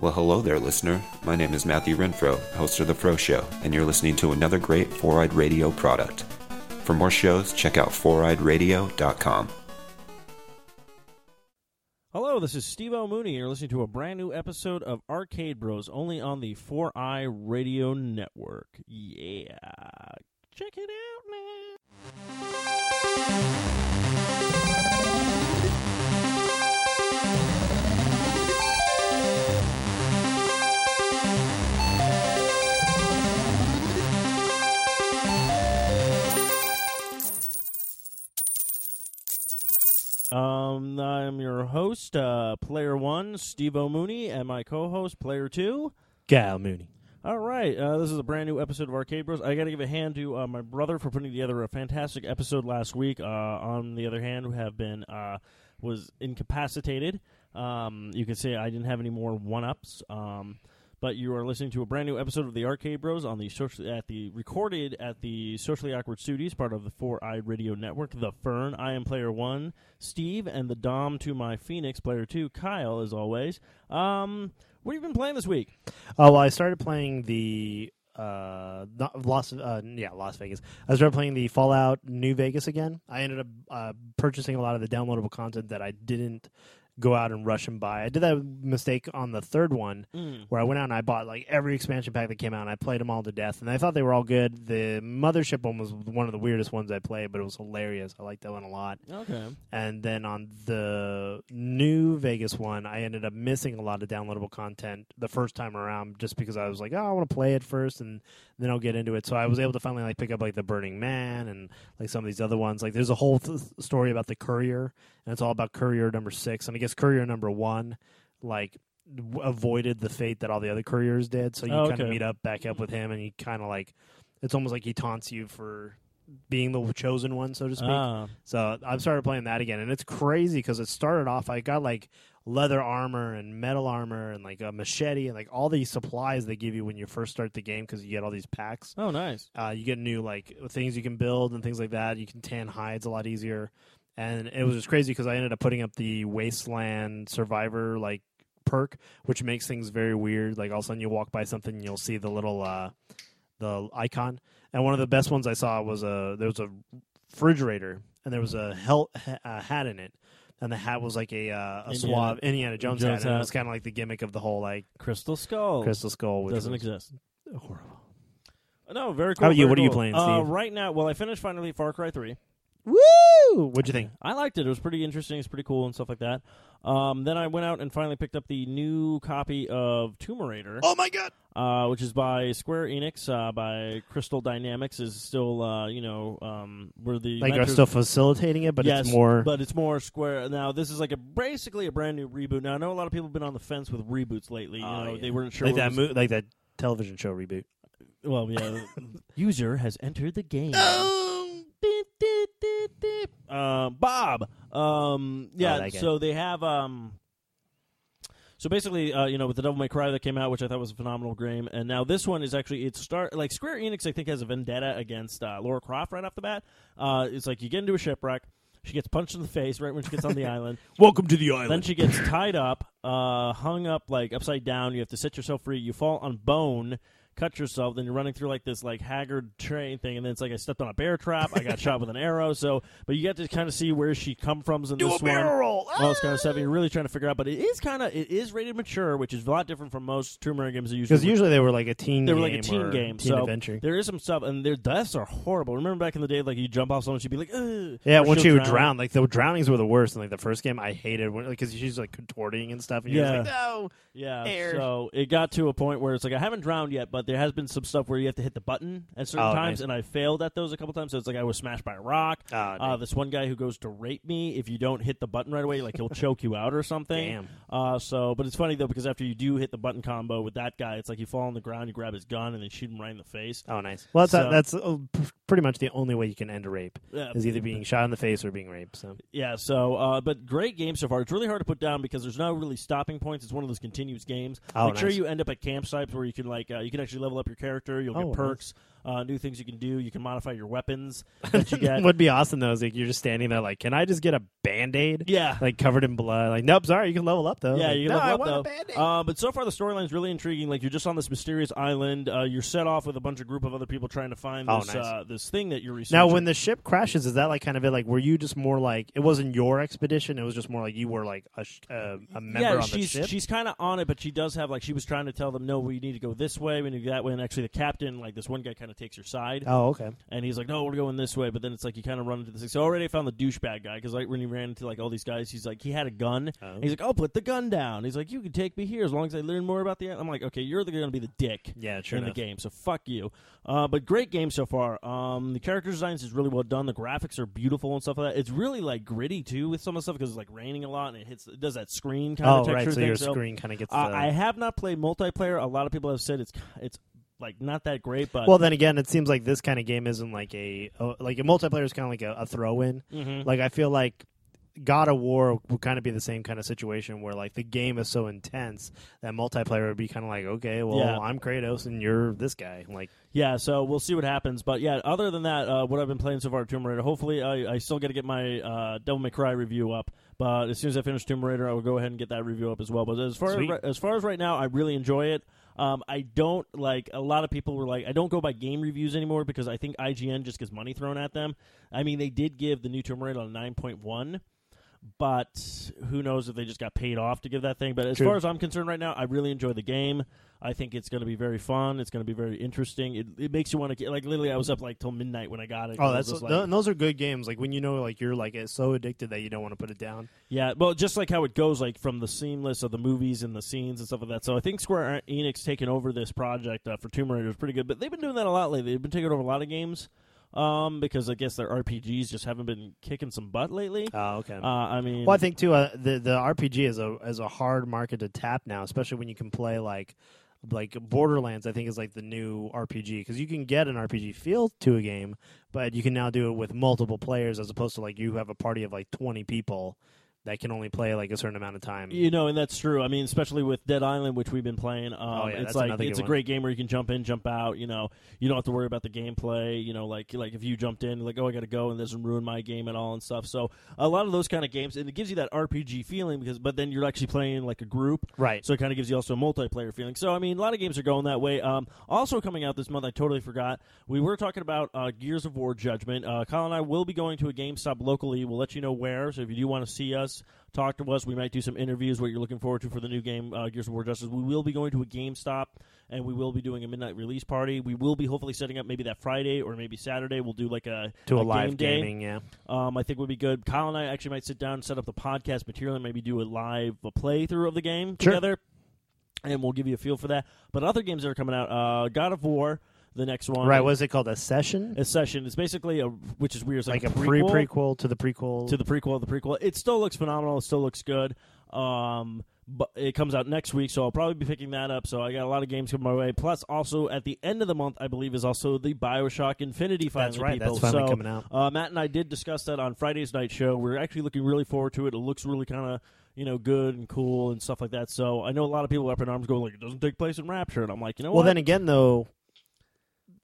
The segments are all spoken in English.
Well, hello there, listener. My name is Matthew Renfro, host of The Fro Show, and you're listening to another great Four Eyed Radio product. For more shows, check out foureyedradio.com. Hello, this is Steve O'Mooney. You're listening to a brand new episode of Arcade Bros, only on the Four Eyed Radio Network. Yeah. Check it out, man. Um, I'm your host, uh, Player One, Steve O'Mooney, and my co-host, Player Two, Gal Mooney. All right, uh, this is a brand new episode of Arcade Bros. I got to give a hand to uh, my brother for putting together a fantastic episode last week. Uh, on the other hand, who have been uh, was incapacitated. Um, you could say I didn't have any more one ups. Um, but you are listening to a brand new episode of the Arcade Bros on the social at the recorded at the Socially Awkward Studios, part of the Four Eyed Radio Network. The Fern, I am Player One, Steve, and the Dom to my Fenix Player Two, Kyle, as always. Um, what have you been playing this week? Oh, well, I started playing the uh, not Las, uh, yeah, Las Vegas. I started playing the Fallout New Vegas again. I ended up uh, purchasing a lot of the downloadable content that I didn't go out and rush and buy. I did that mistake on the third one Mm. where I went out and I bought like every expansion pack that came out and I played them all to death and I thought they were all good. The Mothership one was one of the weirdest ones I played, but it was hilarious. I liked that one a lot. Okay. And then on the new Vegas one, I ended up missing a lot of downloadable content the first time around just because I was like, oh, I want to play it first and then I'll get into it. So I was able to finally like pick up like the Burning Man and like some of these other ones. Like there's a whole th- story about the Courier and it's all about Courier number six. And I guess Courier number one, like w- avoided the fate that all the other couriers did. So you Oh, kind of okay. meet up back up with him and he kind of like, it's almost like he taunts you for being the chosen one, so to speak. Ah. So I've started playing that again, and it's crazy because it started off. I got like leather armor and metal armor and like a machete and like all these supplies they give you when you first start the game because you get all these packs. oh, nice. Uh, you get new like things you can build and things like that. You can tan hides a lot easier, and it was just crazy because I ended up putting up the Wasteland Survivor like perk, which makes things very weird. Like all of a sudden you walk by something and you'll see the little uh, the icon. And one of the best ones I saw was a there was a refrigerator and there was a, hel- a hat in it. And the hat was like a uh, a Indiana- suave Indiana Jones, Jones hat, and it was kind of like the gimmick of the whole like Crystal Skull crystal skull, which doesn't exist. horrible. No, very cool. How about you? What are you playing, Uh, Steve? right now, well, I finished finally Far Cry Three. Woo! What'd you think? I liked it. It was pretty interesting. It's pretty cool and stuff like that. Um, then I went out and finally picked up the new copy of Tomb Raider, Oh my god! uh, which is by Square Enix, uh, by Crystal Dynamics. Is still, uh, you know, um, where the Like are inventors- still facilitating it, but yes, it's more. but it's more Square. Now this is like a basically a brand new reboot. Now I know a lot of people have been on the fence with reboots lately. You Oh, know, yeah. they weren't sure like what that, was- mo- like that television show reboot. Well, yeah. User has entered the game. Oh. Um, Bob. Um, yeah. Oh, that guy. so they have. Um, so basically, uh, you know, with the Devil May Cry that came out, which I thought was a phenomenal game, and now this one is actually it's start like Square Enix. I think has a vendetta against uh, Lara Croft right off the bat. Uh, it's like you get into a shipwreck. She gets punched in the face right when she gets on the island. Welcome to the island. Then she gets tied up, uh, hung up like upside down. You have to set yourself free. You fall on bone, cut yourself. Then you're running through like this like haggard train thing, and then it's like I stepped on a bear trap. I got shot with an arrow. So, but you get to kind of see where she come from in Do this a barrel one. roll. All this kind of ah! stuff. You're really trying to figure out, but it is kind of it is rated mature, which is a lot different from most Tomb Raider games. That usually Because usually they were like a teen. they were game like a teen game, teen so adventure. there is some stuff, and their deaths are horrible. Remember back in the day, like you jump off someone, she'd be like, Ugh, Yeah, Once when she she'll would drown, like the drownings were the worst. In like the first game, I hated when like because she's like contorting and stuff. And you're Yeah. just like, no. Yeah, Air. so it got to a point where it's like I haven't drowned yet, but there has been some stuff where you have to hit the button at certain Oh, times, nice. and I failed at those a couple times. So it's like I was smashed by a rock. Oh, Uh, this one guy who goes to rape me, if you don't hit the button right away, like he'll choke you out or something. Damn. Uh, so, but it's funny though because after you do hit the button combo with that guy, it's like you fall on the ground, you grab his gun, and then shoot him right in the face. Oh, nice. Well, that's So- that's uh, p- pretty much the only way you can end a rape Yeah. is either being shot in the face or being raped. So Yeah, so uh, but great game so far. It's really hard to put down because there's no really stopping points. It's one of those continuous games. Oh, Make sure you end up at campsites where you can like uh, you can actually level up your character. You'll Oh, get nice. Uh, new things you can do. You can modify your weapons that you get. would be awesome though is like you're just standing there like, can I just get a band aid? yeah. Like covered in blood. Like, nope, sorry, you can level up though. Yeah, Like, you can no, level want up though. Uh, but so far the storyline's really intriguing. Like you're just on this mysterious island. Uh, you're set off with a bunch of group of other people trying to find Oh, this nice. uh, this thing that you're researching. now, when the ship crashes, is that like kind of it? Like, were you just more like it wasn't your expedition? It was just more like you were like a sh- uh, a member yeah, on the ship. she's kind of on it, but she does have like she was trying to tell them, no, we need to go this way, we need to go that way. And actually, the captain, like this one guy, kind of takes your side. oh, okay. And he's like, "No, we're going this way." But then it's like you kind of run into this. So already I found the douchebag guy because like when he ran into like all these guys, he's like he had a gun. Oh. He's like, "I'll put the gun down." He's like, "You can take me here as long as I learn more about the." I'm like, "Okay, you're going to be the dick." Yeah, sure in enough. the game, so fuck you. Uh, but great game so far. Um, the character designs is really well done. The graphics are beautiful and stuff like that. It's really like gritty too with some of the stuff because it's like raining a lot and it hits it does that screen kind Oh, of texture right. So thing. your so, screen kind of gets. uh, the... I have not played multiplayer. A lot of people have said it's it's like not that great, but well, then again, it seems like this kind of game isn't like a like a multiplayer is kind of like a, a throw in. Mhm. Like I feel like God of War would kind of be the same kind of situation where like the game is so intense that multiplayer would be kind of like okay, well Yeah. I'm Kratos and you're this guy. Like Yeah, so we'll see what happens. But yeah, other than that, uh, what I've been playing so far, Tomb Raider. Hopefully, I, I still got to get my uh, Devil May Cry review up. But as soon as I finish Tomb Raider, I will go ahead and get that review up as well. But as far as, Sweet. as far as right now, I really enjoy it. Um, I don't like a lot of people were like, I don't go by game reviews anymore because I think IGN just gets money thrown at them. I mean, they did give the new Tomb Raider a nine point one. But who knows if they just got paid off to give that thing? But as True. far as I'm concerned right now, I really enjoy the game. I think it's going to be very fun. It's going to be very interesting. It, it makes you want to get like literally. I was up like till midnight when I got it. oh, that's just th- those are good games. Like when you know like you're like so addicted that you don't want to put it down. yeah. Well, just like how it goes, like from the seamless of the movies and the scenes and stuff like that. So I think Square Enix taking over this project uh, for Tomb Raider is pretty good. But they've been doing that a lot lately. They've been taking over a lot of games um, because I guess their RPGs just haven't been kicking some butt lately. Oh, okay. Uh, I mean, Well, I think too uh, the the RPG is a is a hard market to tap now, especially when you can play like like Borderlands. I think is like the new RPG because you can get an RPG feel to a game, but you can now do it with multiple players as opposed to like you have a party of like twenty people that can only play like a certain amount of time. You know, and that's true. I mean, especially with Dead Island, which we've been playing. Um, Oh, yeah, it's like it's a one. great game where you can jump in, jump out. You know, you don't have to worry about the gameplay. You know, like like if you jumped in, like oh, I got to go, and it doesn't ruin my game at all and stuff. So a lot of those kind of games, and it gives you that RPG feeling because, but then you're actually playing like a group. Right. So it kind of gives you also a multiplayer feeling. So I mean, a lot of games are going that way. Um, also coming out this month, I totally forgot. We were talking about uh, Gears of War Judgment. Uh, Kyle and I will be going to a GameStop locally. We'll let you know where. So if you do want to see us, talk to us. We might do some interviews. What you're looking forward to for the new game, uh, Gears of War Justice. We will be going to a GameStop and we will be doing a midnight release party. We will be hopefully setting up maybe that Friday or maybe Saturday. We'll do like a to a, a live game day. gaming, yeah. Um, I think would be good. Kyle and I actually might sit down and set up the podcast material and maybe do a live a playthrough of the game Sure. together, and we'll give you a feel for that. But other games that are coming out, uh, God of War, the next one, Right. What is it called? Ascension? a session. It's basically a which is weird. It's like like, a pre prequel to the prequel. to the prequel of the prequel. It still looks phenomenal. It still looks good. Um, but it comes out next week, so I'll probably be picking that up. So I got a lot of games coming my way. Plus, also at the end of the month, I believe is also the Bioshock Infinity. Finally, That's right. People. That's finally so, coming out. uh, Matt and I did discuss that on Friday's night show. We're actually looking really forward to it. It looks really kind of you know good and cool and stuff like that. So I know a lot of people are up in arms going like it doesn't take place in Rapture, and I'm like, you know what? Well, what? then again, though,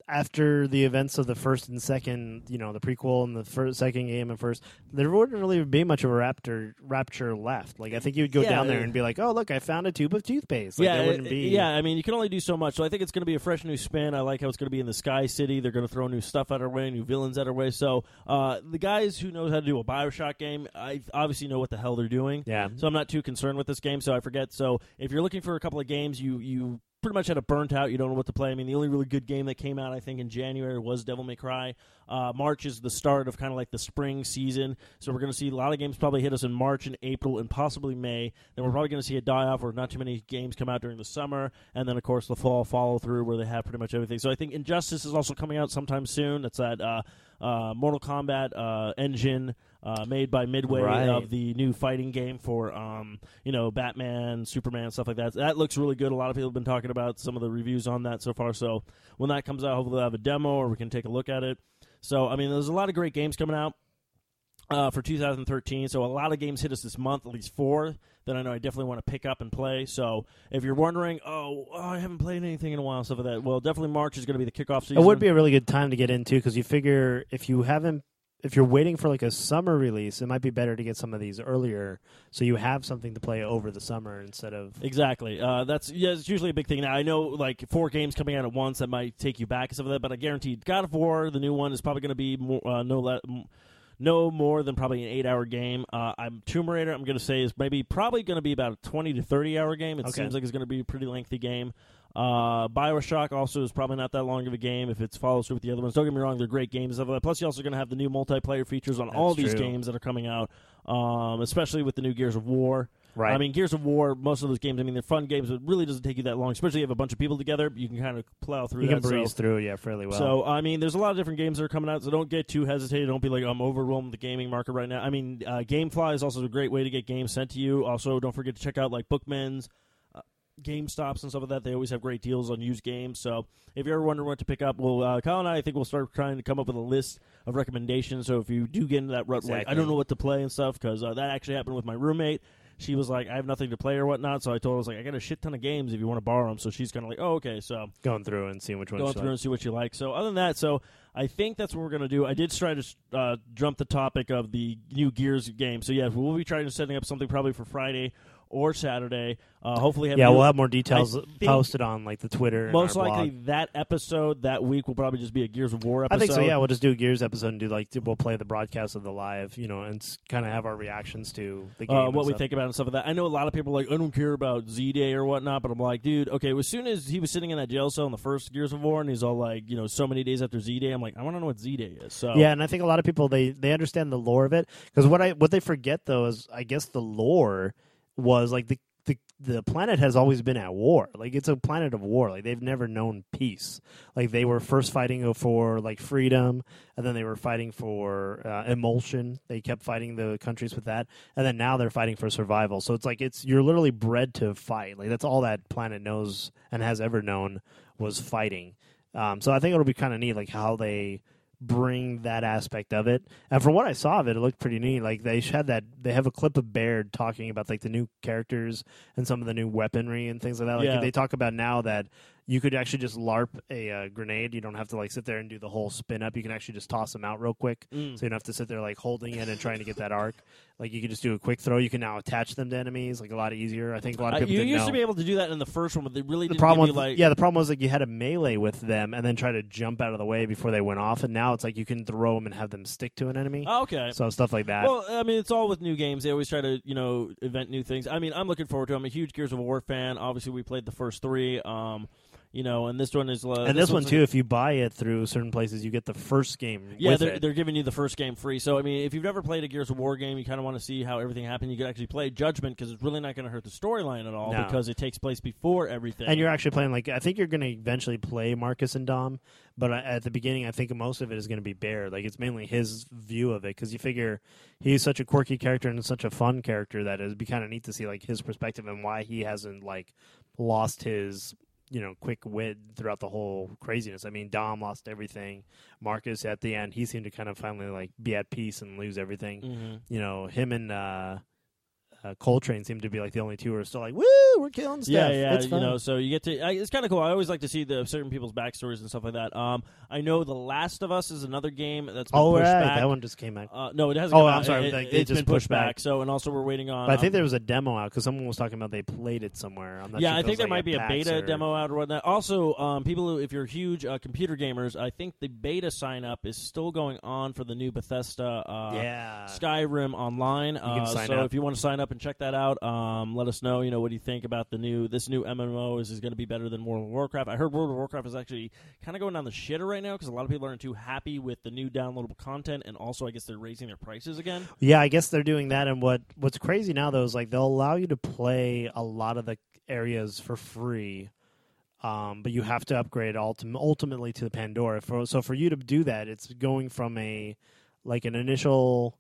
after the events of the first and second, you know, the prequel and the first, second game and first, there wouldn't really be much of a raptor rapture left. Like, I think you'd go Yeah, down there uh, and be like, "Oh, look, I found a tube of toothpaste." Like, yeah, there wouldn't be. yeah. I mean, you can only do so much. So I think it's going to be a fresh new spin. I like how it's going to be in the Sky City. They're going to throw new stuff at our way, new villains at our way. So uh, the guys who knows how to do a Bioshock game, I obviously know what the hell they're doing. yeah. So I'm not too concerned with this game. So I forget. So if you're looking for a couple of games, you you pretty much had a burnt out. You don't know what to play. I mean, the only really good game that came out, I think, in January was Devil May Cry. Uh, March is the start of kind of like the spring season. So we're going to see a lot of games probably hit us in March and April and possibly May. Then we're probably going to see a die off where not too many games come out during the summer. And then, of course, the fall follow through where they have pretty much everything. So I think Injustice is also coming out sometime soon. That's that uh, uh, Mortal Kombat uh, engine uh, made by Midway Right. of the new fighting game for um, you know Batman, Superman, stuff like that. That looks really good. A lot of people have been talking about some of the reviews on that so far. So when that comes out, hopefully we'll have a demo or we can take a look at it. So I mean, there's a lot of great games coming out uh, for 2013. So a lot of games hit us this month, at least four that I know I definitely want to pick up and play. So if you're wondering, oh, oh I haven't played anything in a while, stuff like that. Well, definitely March is going to be the kickoff season. It would be a really good time to get into because you figure if you haven't, if you're waiting for like a summer release, it might be better to get some of these earlier so you have something to play over the summer instead of. Exactly. Uh, that's yeah. It's usually a big thing. Now I know like four games coming out at once that might take you back and stuff like that, but I guarantee God of War, the new one, is probably going to be more, uh, no less no more than probably an eight hour game. Uh, I'm Tomb Raider. I'm going to say is maybe probably going to be about a 20 to 30 hour game. It Okay. seems like it's going to be a pretty lengthy game. Uh, Bioshock also is probably not that long of a game if it follows through with the other ones. Don't get me wrong; they're great games. That. Plus, you're also going to have the new multiplayer features on all these true. games that are coming out, um, especially with the new Gears of War. Right. I mean, Gears of War. Most of those games, I mean, they're fun games. But it really doesn't take you that long, especially if you have a bunch of people together. You can kind of plow through you that. can breeze so- through, yeah, fairly well. so I mean, there's a lot of different games that are coming out. So don't get too hesitated. Don't be like I'm overwhelmed with the gaming market right now. I mean, uh, GameFly is also a great way to get games sent to you. Also, don't forget to check out like Bookman's, uh, GameStops and stuff like that. They always have great deals on used games. So if you're ever wondering what to pick up, well, uh, Kyle and I, I think we'll start trying to come up with a list of recommendations. So if you do get into that rut, like I don't know what to play and stuff, because uh, that actually happened with my roommate. She was like, I have nothing to play or whatnot. So I told her, I was like, I got a shit ton of games if you want to borrow them. So she's kind of like, oh, okay. So going through and seeing which ones going through like. and see what you like. So other than that, so I think that's what we're gonna do. I did try to uh, jump the topic of the new Gears game. So yeah, we'll be trying to setting up something probably for Friday or Saturday. Uh, hopefully, have Yeah, we'll have more details posted on like the Twitter. and most likely blog. that episode that week will probably just be a Gears of War episode. I think so. Yeah, we'll just do a Gears episode and do like we'll play the broadcast of the live, you know, and kind of have our reactions to the game. Uh, and what we stuff. think about and stuff like that. I know a lot of people are like, I don't care about Z Day or whatnot, but I'm like, dude, okay. As soon as he was sitting in that jail cell in the first Gears of War, and he's all like, you know, so many days after Z Day, I'm like, I want to know what Z Day is. So Yeah, and I think a lot of people they they understand the lore of it because what I what they forget though is I guess the lore was like the. The, the planet has always been at war. Like it's a planet of war. Like they've never known peace. Like they were first fighting for like freedom, and then they were fighting for uh, emulsion. They kept fighting the countries with that, and then now they're fighting for survival. So it's like it's you're literally bred to fight. Like that's all that planet knows and has ever known was fighting. Um, so I think it'll be kind of neat, like how they bring that aspect of it. And from what I saw of it, it looked pretty neat. Like they had that they have a clip of Baird talking about like the new characters and some of the new weaponry and things like that. Like Yeah. they talk about now that you could actually just larp a uh, grenade. You don't have to like sit there and do the whole spin up. You can actually just toss them out real quick. Mm. So you don't have to sit there like holding it and trying to get that arc. Like you can just do a quick throw. You can now attach them to enemies like a lot easier. I think a lot of Uh, people you didn't used know. to be able to do that in the first one, but they really the didn't problem you like yeah the problem was like you had a melee with them and then try to jump out of the way before they went off and now it's like you can throw them and have them stick to an enemy Oh, okay. so stuff like that Well, I mean, it's all with new games. They always try to, you know, invent new things. I mean, I'm looking forward to. it. I'm a huge Gears of War fan. Obviously, we played the first three. Um, you know, and this one is. Uh, and this, one too like- if you buy it through certain places you get the first game yeah, they're, they're giving you the first game free. So, I mean, if you've never played a Gears of War game, you kind of want to see how everything happened. You could actually play Judgment because it's really not going to hurt the storyline at all No. because it takes place before everything. and you're actually playing like I think you're going to eventually play Marcus and Dom, but I- at the beginning I think most of it is going to be Baird. Like it's mainly his view of it because you figure he's such a quirky character and such a fun character that it'd be kind of neat to see like his perspective and why he hasn't like lost his you know quick wit throughout the whole craziness. I mean, Dom lost everything. Marcus at the end he seemed to kind of finally like be at peace and lose everything Mhm. you know, him and uh, uh, Cole Train seem to be like the only two who are still like, woo, we're killing stuff. Yeah, yeah, it's you fun. know, so you get to. I, it's kind of cool. I always like to see the certain people's backstories and stuff like that. Um, I know The Last of Us is another game that's been oh, pushed right, back. that one just came out. Uh, no, it hasn't. Oh, I'm out. sorry, It, it, has just been pushed back. back. So, and also we're waiting on. But I think um, there was a demo out because someone was talking about they played it somewhere. I'm not yeah, sure I think there like, might be a beta or- demo out or whatnot. Also, um, people who, if you're huge uh, computer gamers, I think the beta sign up is still going on for the new Bethesda. Uh, yeah, Skyrim online. can Uh, so up. if you want to sign up and check that out, um, let us know. You know what do you think about the new this new MMO? Is is going to be better than World of Warcraft? I heard World of Warcraft is actually kind of going down the shitter right now because a lot of people aren't too happy with the new downloadable content, and also I guess they're raising their prices again. yeah. I guess they're doing that. And what what's crazy now though is like they'll allow you to play a lot of the areas for free. Um, but you have to upgrade ultim- ultimately to the Pandaria. For, so for you to do that, it's going from a like an initial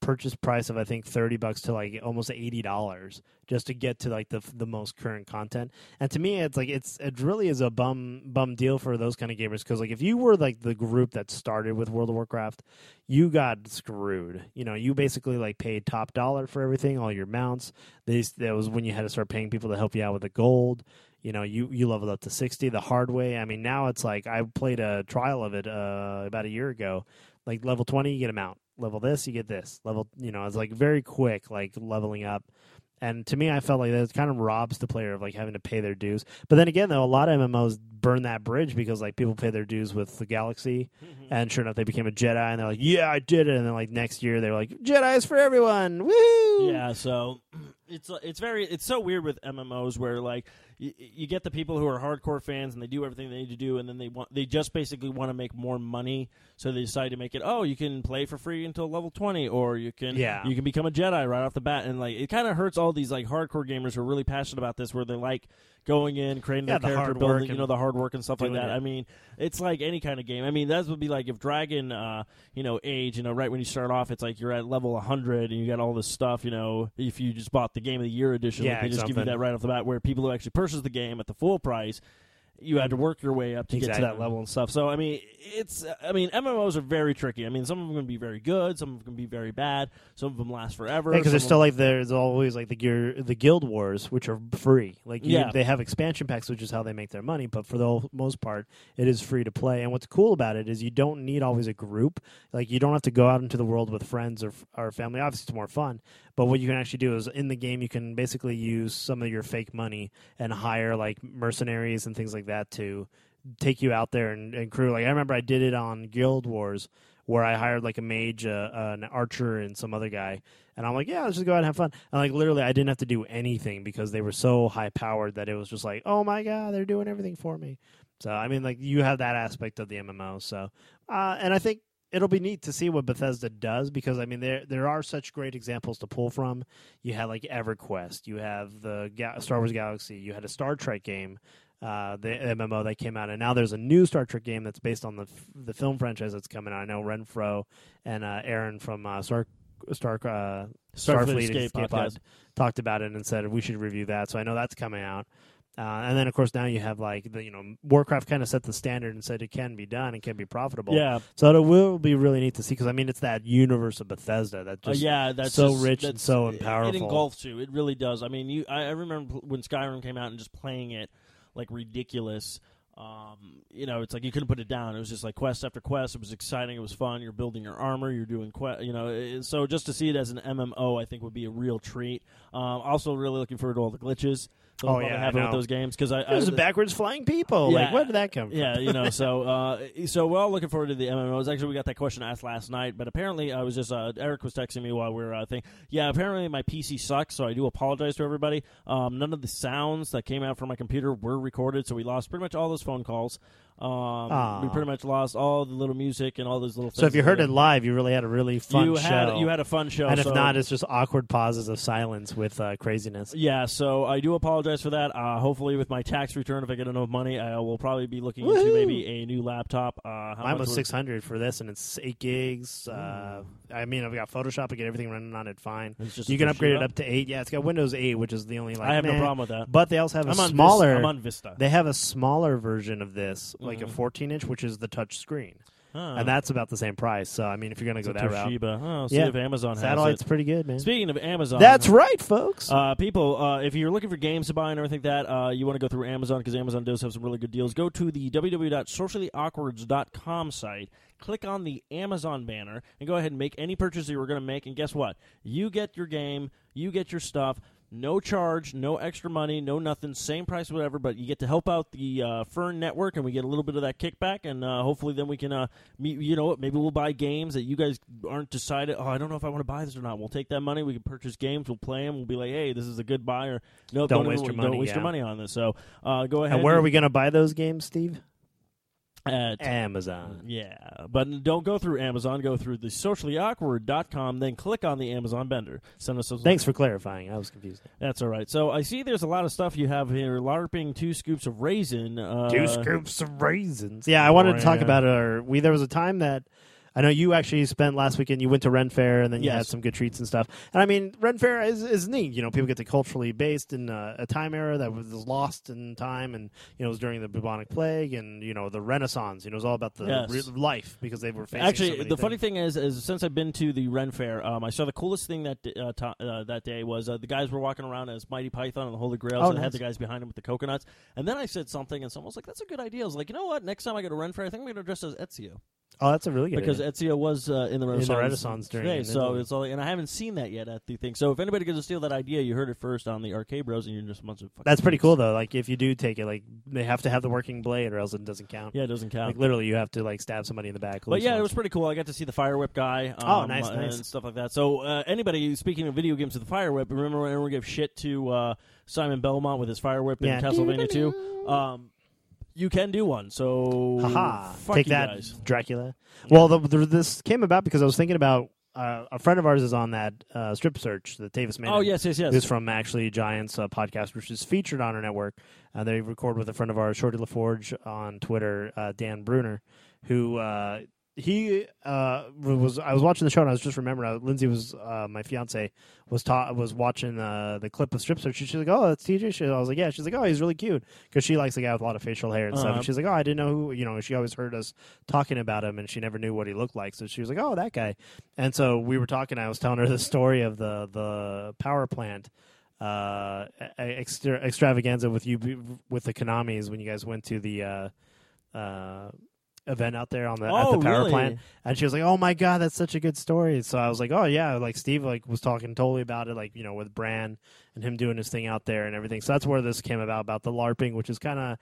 purchase price of I think thirty bucks to like almost eighty dollars just to get to like the the most current content. And to me, it's like it's it really is a bum bum deal for those kind of gamers because like if you were like the group that started with World of Warcraft, you got screwed. You know, you basically like paid top dollar for everything, all your mounts. These that was when you had to start paying people to help you out with the gold. You know, you you leveled up to sixty the hard way. I mean, now it's like I played a trial of it uh, about a year ago. Like level twenty, you get a mount. Level this, you get this. Level, you know, it's like very quick, like leveling up. And to me, I felt like that kind of robs the player of like having to pay their dues. But then again, though, a lot of MMOs burn that bridge because like people pay their dues with the Galaxy, mm-hmm. and sure enough, they became a Jedi, and they're like, "Yeah, I did it." And then like next year, they were like, "Jedi's for everyone!" Woo! Yeah, so it's uh, it's very it's so weird with MMOs where like you, you get the people who are hardcore fans and they do everything they need to do and then they want they just basically want to make more money so they decide to make it oh you can play for free until level 20 or you can Yeah. you can become a Jedi right off the bat and like it kind of hurts all these like hardcore gamers who are really passionate about this where they're like going in creating Yeah, their the character building you know the hard work and stuff like that. it. I mean it's like any kind of game. I mean that would be like if Dragon uh you know age you know right when you start off it's like you're at level 100 and you got all this stuff you know if you just bought the game of the year edition Yeah, like they just give you that right off the bat where people who actually purchase the game at the full price you had to work your way up to get to that level and stuff. So I mean, it's I mean MMOs are very tricky. I mean, some of them can be very good, some of them can be very bad, some of them last forever. because some there's still like there's always like the gear the guild wars which are free like you, Yeah. they have expansion packs which is how they make their money but for the most part it is free to play and what's cool about it is you don't need always a group like you don't have to go out into the world with friends or, or family obviously it's more fun but what you can actually do is in the game you can basically use some of your fake money and hire like mercenaries and things like that to take you out there and, and crew like i remember i did it on guild wars where I hired like a mage, uh, an archer, and some other guy. And I'm like, yeah, let's just go out and have fun. And like literally, I didn't have to do anything because they were so high powered that it was just like, oh my god, they're doing everything for me. So I mean, like you have that aspect of the MMO. So, uh, and I think it'll be neat to see what Bethesda does because I mean, there there are such great examples to pull from. You had like EverQuest, you have the Ga- Star Wars Galaxy, you had a Star Trek game uh, the MMO that came out, and now there's a new Star Trek game that's based on the f- the film franchise that's coming out. I know Renfro and uh, Aaron from uh, Star Star uh, Starfleet Escape, Escape Pod talked about it and said we should review that. So I know that's coming out. Uh, and then of course now you have like the you know Warcraft kind of set the standard and said it can be done and can be profitable. yeah, So it will be really neat to see because I mean it's that universe of Bethesda that Uh, just yeah, that's so just- rich and that's- so It powerful. engulfs you. It really does. I mean, you. I, I remember when Skyrim came out and just playing it like ridiculous. Um, you know, it's like you couldn't put it down. It was just like quest after quest. It was exciting. It was fun. You're building your armor. You're doing quest. You know, it- so just to see it as an MMO, I think would be a real treat. Um, also, really looking forward to all the glitches. Oh, yeah, I happen with those games because I, I There's backwards flying people. Like where did that come from? yeah, you know, so uh, so we're all looking forward to the MMOs. Actually, we got that question asked last night, but apparently, I was just uh, Eric was texting me while we were uh, thinking. Yeah, apparently my PC sucks, so I do apologize to everybody. Um, none of the sounds that came out from my computer were recorded, so we lost pretty much all those phone calls. Um, we pretty much lost all the little music and all those little. Things. So if you heard it live, you really had a really fun you show. had you had a fun show, and if so- not, it's just awkward pauses of silence with uh, craziness. Yeah, so I do apologize for that. Uh, hopefully, with my tax return, if I get enough money, I will probably be looking into maybe a new laptop. Uh, how Mine was six hundred for this, and it's eight gigs. Uh, I mean, I've got Photoshop. I get everything running on it fine. It's just You can upgrade it up to eight. Yeah, it's got Windows eight, which is the only like. I have no problem with that. But they also have a I'm on smaller. I'm on Vista. They have a smaller version of this, like a Mhm. 14 inch, which is the touch screen, Oh. and that's about the same price. So I mean, if you're gonna It's go that route, Toshiba. Oh, see Yeah. if Amazon has satellite's it. pretty good, man. Speaking of Amazon, That's right, folks. Uh, people, uh, if you're looking for games to buy and everything like that, uh, you want to go through Amazon because Amazon does have some really good deals. Go to the www.sociallyawkwards.com site, click on the Amazon banner, and go ahead and make any purchase you were going to make. And guess what? You get your game, you get your stuff. No charge, no extra money, no nothing, same price, whatever. But you get to help out the uh, Fern Network, and we get a little bit of that kickback. And uh, hopefully, then we can, uh, meet, you know, what? Maybe we'll buy games that you guys aren't decided. Oh, I don't know if I want to buy this or not. We'll take that money. We can purchase games. We'll play them. We'll be like, hey, this is a good buy, or no, Don't even- waste your money. Don't waste your money on this. So uh, go ahead. and where are we gonna buy those games, Steve? At, Amazon. yeah, but don't go through Amazon. Go through the sociallyawkward.com, then click on the Amazon Bender. Send us those. Thanks for clarifying. I was confused. That's all right. So I see there's a lot of stuff you have here. LARPing two scoops of raisin. Uh, Two scoops of raisins. Yeah, I wanted to talk about. Or we there was a time that I know you actually spent last weekend. You went to Ren Fair, and then you had some good treats and stuff. And I mean, Ren Fair is, is neat. You know, people get to culturally based in uh, a time era that was lost in time, and you know, it was during the bubonic plague, and you know, the Renaissance. You know, it was all about the Yes. re- life because they were facing Actually, so the funny thing is, is since I've been to the Ren Fair, um, I saw the coolest thing that uh, to, uh, that day was uh, the guys were walking around as Monty Python and the Holy Grails, Oh, and had the guys behind them with the coconuts. And then I said something, and someone was like, "That's a good idea." I was like, "You know what? Next time I go to Ren Fair, I think I'm going to dress as Ezio Oh, that's a really good because idea. Ezio was uh, in the Renaissance, Renaissance during today. So it's all, and I haven't seen that yet at the thing. So if anybody gets to steal that idea, you heard it first on the Arcade Bros, and you're just a bunch of fucking That's pretty cool though. Like if you do take it, like they have to have the working blade, or else it doesn't count. Yeah, it doesn't count. Like literally, you have to like stab somebody in the back. at But least yeah, it was pretty cool. I got to see the Fire Whip guy. Um, Oh, nice, uh, nice. and stuff like that. So uh, anybody speaking of video games with the Fire Whip, remember when everyone gave shit to uh, Simon Belmont with his Fire Whip Yeah. in Castlevania Two? Um, you can do one. So Haha. Take that, guys. Dracula. Well, the, the, this came about because I was thinking about uh, a friend of ours is on that uh, strip search, the Tavis Maynard. Oh yes, yes, yes. Who's from Actually Giants uh, podcast, which is featured on our network. Uh, they record with a friend of ours, Shorty LaForge, on Twitter, uh, Dan Bruner, who uh, he uh, was. I was watching the show and I was just remembering. Uh, Lindsay was uh, my fiance was ta- was watching uh, the clip of strip search. She's like, "Oh, that's TJ." She, I was like, "Yeah." She's like, "Oh, he's really cute," because she likes a guy with a lot of facial hair and stuff. Uh-huh. And she's like, "Oh, I didn't know who." You know, she always heard us talking about him, and she never knew what he looked like. So she was like, "Oh, that guy." And so we were talking. I was telling her the story of the the power plant uh, extra, extravaganza with you with the Konamis when you guys went to the uh, uh, event out there on the at Oh, the power really? plant. And she was like, "Oh my god, that's such a good story." So I was like, "Oh yeah," like Steve like was talking totally about it, like you know with Bran and him doing his thing out there and everything. So that's where this came about about the LARPing, which is kind of.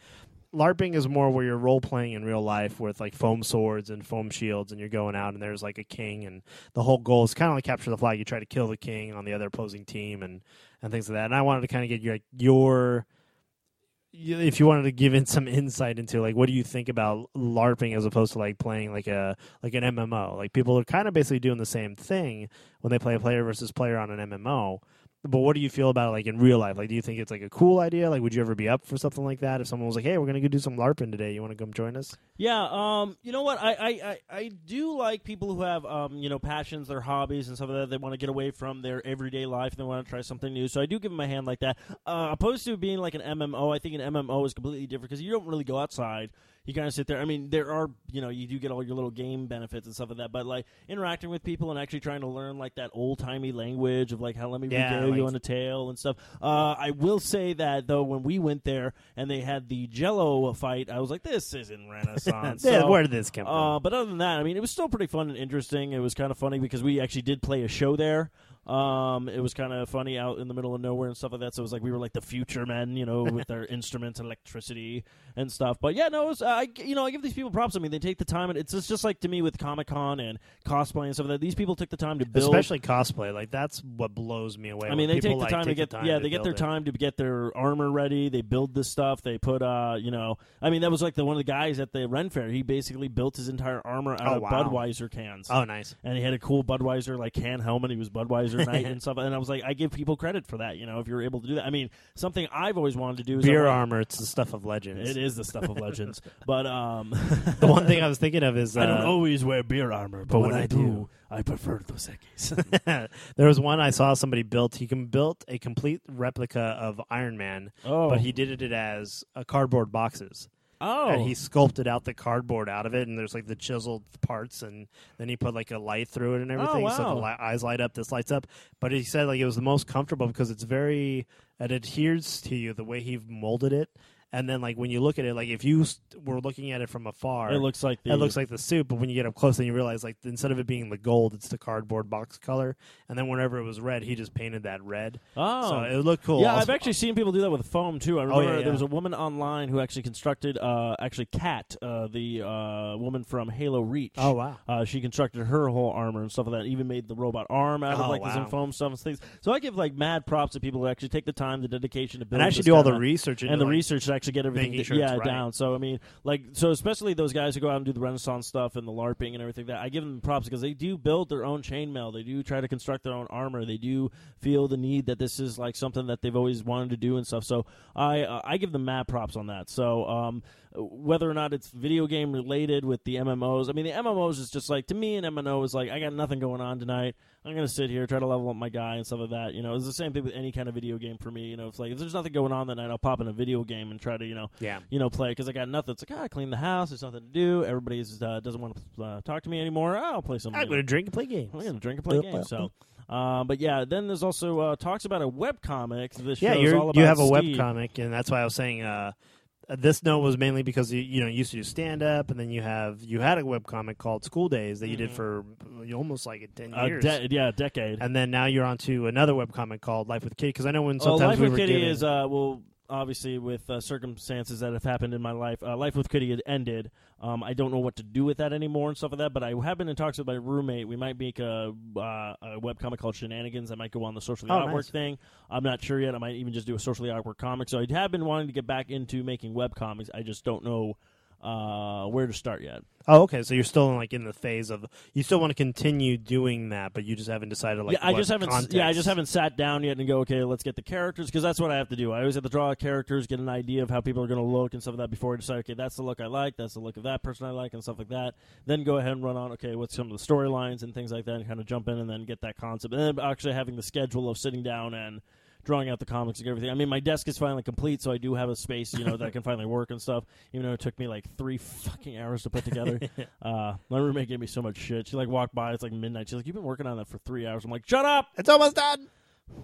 LARPing is more where you're role playing in real life with like foam swords and foam shields, and you're going out and there's like a king, and the whole goal is kind of like capture the flag. You try to kill the king on the other opposing team, and and things like that. And I wanted to kind of get your your you- if you wanted to give in some insight into like what do you think about larping as opposed to like playing like a like an MMO like people are kind of basically doing the same thing when they play a player versus player on an MMO but what do you feel about it like in real life like do you think it's like a cool idea like would you ever be up for something like that if someone was like hey we're gonna go do some larping today you want to come join us Yeah, um, you know what? I, I, I, I do like people who have, um, you know, passions, their hobbies, and stuff like that. They want to get away from their everyday life and they want to try something new. So I do give them a hand like that. Uh, opposed to being like an MMO, I think an MMO is completely different because you don't really go outside. You kind of sit there. I mean, there are, you know, you do get all your little game benefits and stuff like that. But like interacting with people and actually trying to learn like that old timey language of like how let me Yeah, regale you on a tale and stuff. Uh, I will say that though, when we went there and they had the Jello fight, I was like, this isn't Renaissance. yeah, So- where did this come uh, from but other than that, I mean, it was still pretty fun and interesting. It was kind of funny because we actually did play a show there. Um, it was kind of funny out in the middle of nowhere and stuff like that. So it was like we were like the future men, you know, with our instruments, electricity, and stuff. But yeah, no, it was, I you know I give these people props. I mean, they take the time, and it's just, just like to me with Comic Con and cosplay and stuff like that. These people took the time to build. especially cosplay like that's what blows me away I mean, they take the like, time to get the time yeah, they get their it. time to get their armor ready. They build this stuff. They put uh, you know, I mean, that was like the one of the guys at the Ren Fair. He basically built his entire armor out Oh, of wow. Budweiser cans. oh nice and he had a cool Budweiser like can helmet. He was Budweiser night and stuff. And I was like, I give people credit for that. You know, if you're able to do that. I mean, something I've always wanted to do is I beer wanna- armor it's the stuff of legends It is the stuff of legends, but um, the one thing I was thinking of is uh, I don't always wear beer armor, but, when, I, do, I prefer Dos Equis. there was one I saw somebody built. He can built a complete replica of Iron Man, oh, but he did it as uh, cardboard boxes. Oh, And he oh. sculpted out the cardboard out of it, and there's like the chiseled parts, and then he put like a light through it and oh, everything, so wow. the li- eyes light up, this lights up. But he said like it was the most comfortable because it's very it adheres to you the way he molded it, and then like when you look at it, like if you st- were looking at it from afar, it looks like the it looks like the suit, but when you get up close, then you realize like instead of it being the gold, it's the cardboard box color. And then whenever it was red, he just painted that red. oh. So it looked cool. Yeah, Also- I've actually seen people do that with foam too. I Oh, remember yeah, there was a woman online who actually constructed, uh, actually Kat, uh, the uh, woman from Halo Reach. Oh wow. Uh, she constructed her whole armor and stuff like that. Even made the robot arm out of Oh, like the wow. some foam stuff and things. So I give like mad props to people who actually take the time, the dedication to build And actually this do all the research into and the like, research to actually actually get everything Making d- sure it's yeah right. down. So I mean, like so especially those guys who go out and do the Renaissance stuff and the LARPing and everything. That I give them props because they do build their own chainmail. They do try to construct their own armor. They do feel the need that this is like something that they've always wanted to do and stuff. So I uh, I give them mad props on that. So um, whether or not it's video game related with the MMOs, I mean the MMOs is just like to me an MMO is like I got nothing going on tonight. I'm gonna sit here try to level up my guy and stuff like that. You know, it's the same thing with any kind of video game for me. You know, it's like if there's nothing going on that night, I'll pop in a video game and try to you know Yeah. you know, play because I got nothing. It's like, ah, I clean the house. There's nothing to do. Everybody's uh, doesn't want to uh, talk to me anymore. Oh, I'll play some. I'm to drink and play games. I'm gonna drink and play games. So, uh, but yeah, then there's also uh, talks about a web comic. This yeah, show's you're, all about you have a web comic, and that's why I was saying uh, this note was mainly because you, you know you used to do stand up, and then you have you had a webcomic called School Days that you did Mhm. for almost like ten Uh, years. de- yeah, decade. and then now you're on to another webcomic called Life with Kitty because I know when Oh, sometimes Life we with were Kitty giving, is uh, well, obviously with uh, circumstances that have happened in my life. Uh, Life with Kitty had ended. Um, I don't know what to do with that anymore and stuff like that. But I have been in talks with my roommate. We might make a, uh, a webcomic called Shenanigans. I might go on the socially Oh, awkward nice. thing. I'm not sure yet. I might even just do a socially awkward comic. So I have been wanting to get back into making web comics. I just don't know uh, where to start yet. oh okay, so you're still in, like in the phase of you still want to continue doing that, but you just haven't decided like yeah, I just haven't. context. Yeah, I just haven't sat down yet and go, okay, let's get the characters because that's what I have to do. I always have to draw characters, get an idea of how people are going to look and stuff like that before I decide. Okay, that's the look I like. That's the look of that person I like, and stuff like that. Then go ahead and run on. Okay, what's some of the storylines and things like that, and kind of jump in and then get that concept. And then actually having the schedule of sitting down and drawing out the comics and everything. I mean, my desk is finally complete, so I do have a space, you know, that I can finally work and stuff. Even though it took me like three fucking hours to put together. uh, my roommate gave me so much shit. She like walked by, it's like midnight. She's like, "You've been working on that for three hours." I'm like, "Shut up!" It's almost done.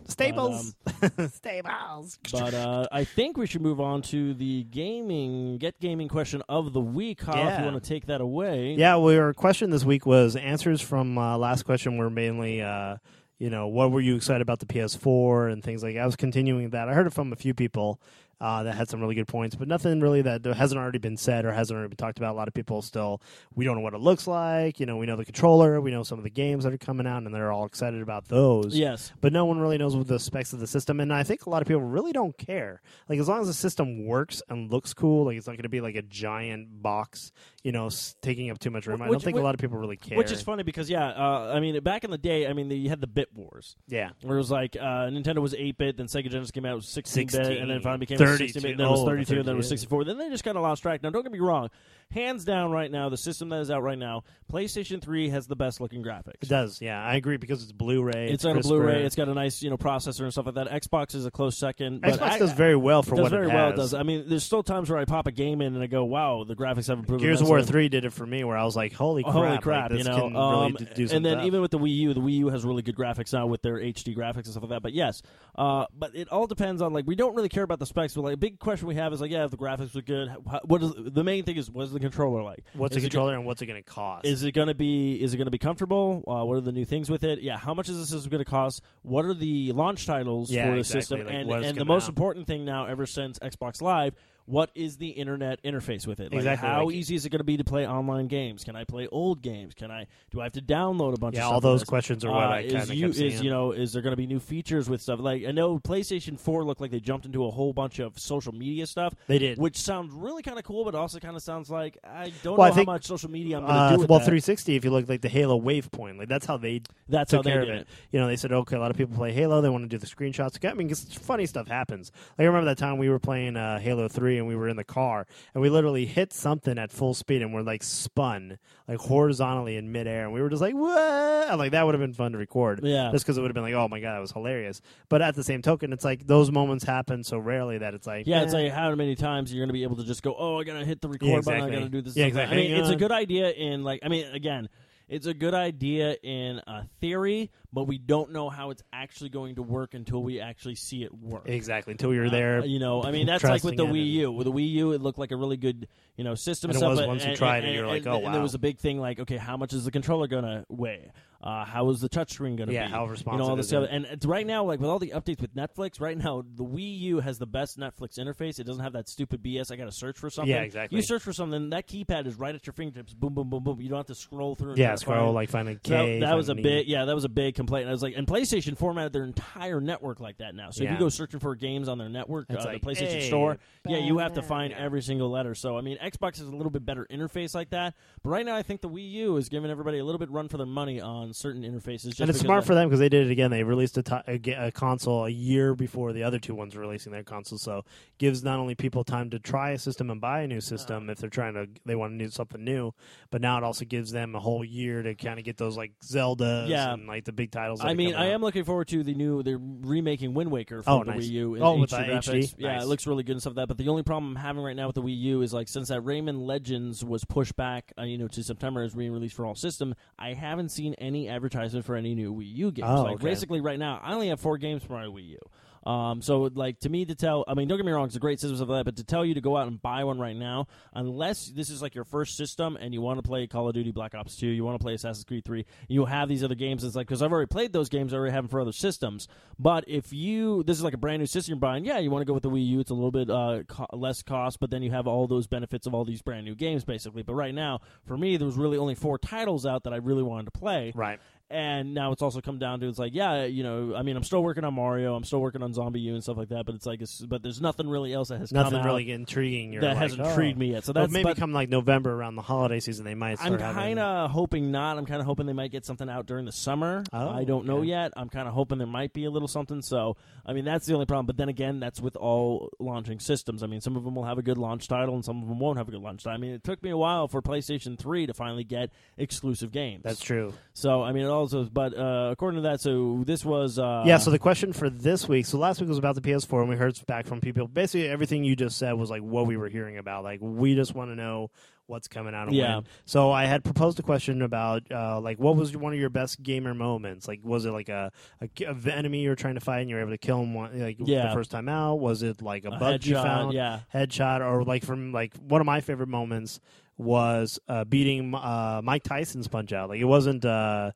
Staples, Staples. But uh, I think we should move on to the gaming get gaming question of the week. Kyle, if you want to take that away. Yeah, well, our question this week was answers from uh, last question were mainly, uh, you know, what were you excited about the PS4 and things like. that. I was continuing that. I heard it from a few people uh, that had some really good points, but nothing really that hasn't already been said or hasn't already been talked about. A lot of people still we don't know what it looks like. You know, we know the controller, we know some of the games that are coming out, and they're all excited about those. Yes. But no one really knows what the specs of the system, and I think a lot of people really don't care. Like as long as the system works and looks cool, like it's not going to be like a giant box, you know, s- taking up too much room. I don't think which- a lot of people really care. Which is funny because yeah, uh, I mean, back in the day, I mean, you had the bit wars. yeah, Where it was like uh, Nintendo was eight bit, then Sega Genesis came out with sixteen bit, and then it finally became 32. 16 then it was Oh, thirty two, and then it was sixty four. Then they just kind of lost track. Now, don't get me wrong, hands down, right now, the system that is out right now, PlayStation Three has the best looking graphics. it does. Yeah, I agree because it's Blu-ray. It's on a. Blu-ray. It's got a nice, you know, processor and stuff like that. Xbox is a close second. But Xbox I- does very well for does what very it well. It does. I mean, there's still times where I pop a game in and I go, "Wow, the graphics have improved." Gears of War. Three did it for me, where I was like, "Holy crap!" Holy like, crap! this you know, really um, d- do and then even with the Wii U, the Wii U has really good graphics now with their HD graphics and stuff like that. But yes, uh, but it all depends on like we don't really care about the specs. But like a big question we have is like, yeah, if the graphics look good, how, what is the main thing is what's the controller like? what's is the controller and what's it going to cost? Is it going to be is it going to be comfortable? Uh, what are the new things with it? Yeah, how much is the system going to cost? What are the launch titles Yeah, for the exactly, system? like and and the most out. important thing now, ever since Xbox Live, what is the internet interface with it? Like, Exactly, How like- easy is it going to be to play online games? Can I play old games? Can I do I have to download a bunch? yeah, of all those questions are what Uh, I kind is of you is you know is there going to be new features with stuff like I know PlayStation Four looked like they jumped into a whole bunch of social media stuff, they did. which sounds really kind of cool, but also kind of sounds like I don't Well, I know think, how much social media I'm going to Uh, do with well, that. 360. If you look like the Halo Waypoint, like that's how they That's took how they care did of it. it. You know, they said, okay, a lot of people play Halo. They want to do the screenshots. I mean, 'cause funny stuff happens. Like, I remember that time we were playing uh, Halo 3 and we were in the car and we literally hit something at full speed and we're like spun like horizontally in midair. And we were just like, what? Like, that would have been fun to record. Yeah. Just because it would have been like, oh my God, that was hilarious. But at the same token, it's like those moments happen so rarely that it's like, Yeah, it's eh. like how many times you're going to be able to just go, oh, I got to hit the record Yeah, button, I got to do this. Yeah, exactly. I mean, Hang it's a good idea in like, I mean, again, it's a good idea in uh, theory, but we don't know how it's actually going to work until we actually see it work. exactly until you're there. Uh, you know, I mean, that's like with the Wii U. With the Wii U, it looked like a really good, you know, system. And it stuff, was but- once you and, tried it, and, you're like, oh, And there was a big thing like, okay, how much is the controller gonna weigh? Uh, how is the touchscreen going to be? Yeah, be? how you responsive know all this is other, it? and it's right now like with all the updates with Netflix right now the Wii U has the best Netflix interface it doesn't have that stupid BS I got to search for something Yeah, exactly. you search for something that keypad is right at your fingertips boom boom boom boom you don't have to scroll through Yeah, try to scroll find- like finding so that, K. that was a finding big yeah that was a big complaint I was like and PlayStation formatted their entire network like that now so if you go searching for games on their network It's uh, like, the PlayStation hey, store yeah you have to find yeah. every single letter so I mean Xbox has a little bit better interface like that but right now I think the Wii U is giving everybody a little bit run for their money on certain interfaces just and it's smart for them because they did it again. They released a, ti- a, ga- a console a year before the other two ones were releasing their console, so gives not only people time to try a system and buy a new system if they're trying to they want to do something new, but now it also gives them a whole year to kind of get those like Zelda Yeah. and like the big titles. I mean, I out. am looking forward to the new. They're remaking Wind Waker for Oh, the nice. Wii U. In Oh, with HD the graphics. HD? Yeah, Nice. it looks really good and stuff like that. But the only problem I'm having right now with the Wii U is like since that Rayman Legends was pushed back, uh, you know, to September as being released for all system. I haven't seen any advertisement for any new Wii U games. Oh, like okay. basically right now, I only have four games for my Wii U. Um, so like to me to tell, I mean, don't get me wrong, it's a great system stuff like that, but to tell you to go out and buy one right now, unless this is like your first system and you want to play Call of Duty Black Ops 2, you want to play Assassin's Creed 3, you have these other games. It's like because I've already played those games, I already have them for other systems. But if you this is like a brand new system you're buying, yeah, you want to go with the Wii U. It's a little bit uh, co- less cost, but then you have all those benefits of all these brand new games basically. But right now, for me, there was really only four titles out that I really wanted to play right. And now it's also come down to it's like yeah you know I mean I'm still working on Mario I'm still working on ZombiU and stuff like that but it's like it's, but there's nothing really else that has Nothing come out really intriguing. That like, hasn't oh. intrigued me yet so Well, that's maybe but come like November around the holiday season, they might. I'm kind of hoping not I'm kind of hoping they might get something out during the summer Oh, I don't know yet I'm kind of hoping there might be a little something so I mean that's the only problem but then again that's with all launching systems I mean some of them will have a good launch title and some of them won't have a good launch title I mean it took me a while for PlayStation 3 to finally get exclusive games That's true. so I mean, it also, but uh, according to that, so this was uh, yeah. So the question for this week. So last week was about the PS4, and we heard back from people. Basically, everything you just said was like what we were hearing about. Like we just want to know what's coming out and Yeah. when. So I had proposed a question about uh, like what was one of your best gamer moments? Like was it like a, a, a enemy you were trying to fight and you were able to kill him one, like Yeah. the first time out? Was it like a, a bug you headshot, found? yeah, headshot or like from like one of my favorite moments was uh, beating uh, Mike Tyson's Punch Out. Like it wasn't uh,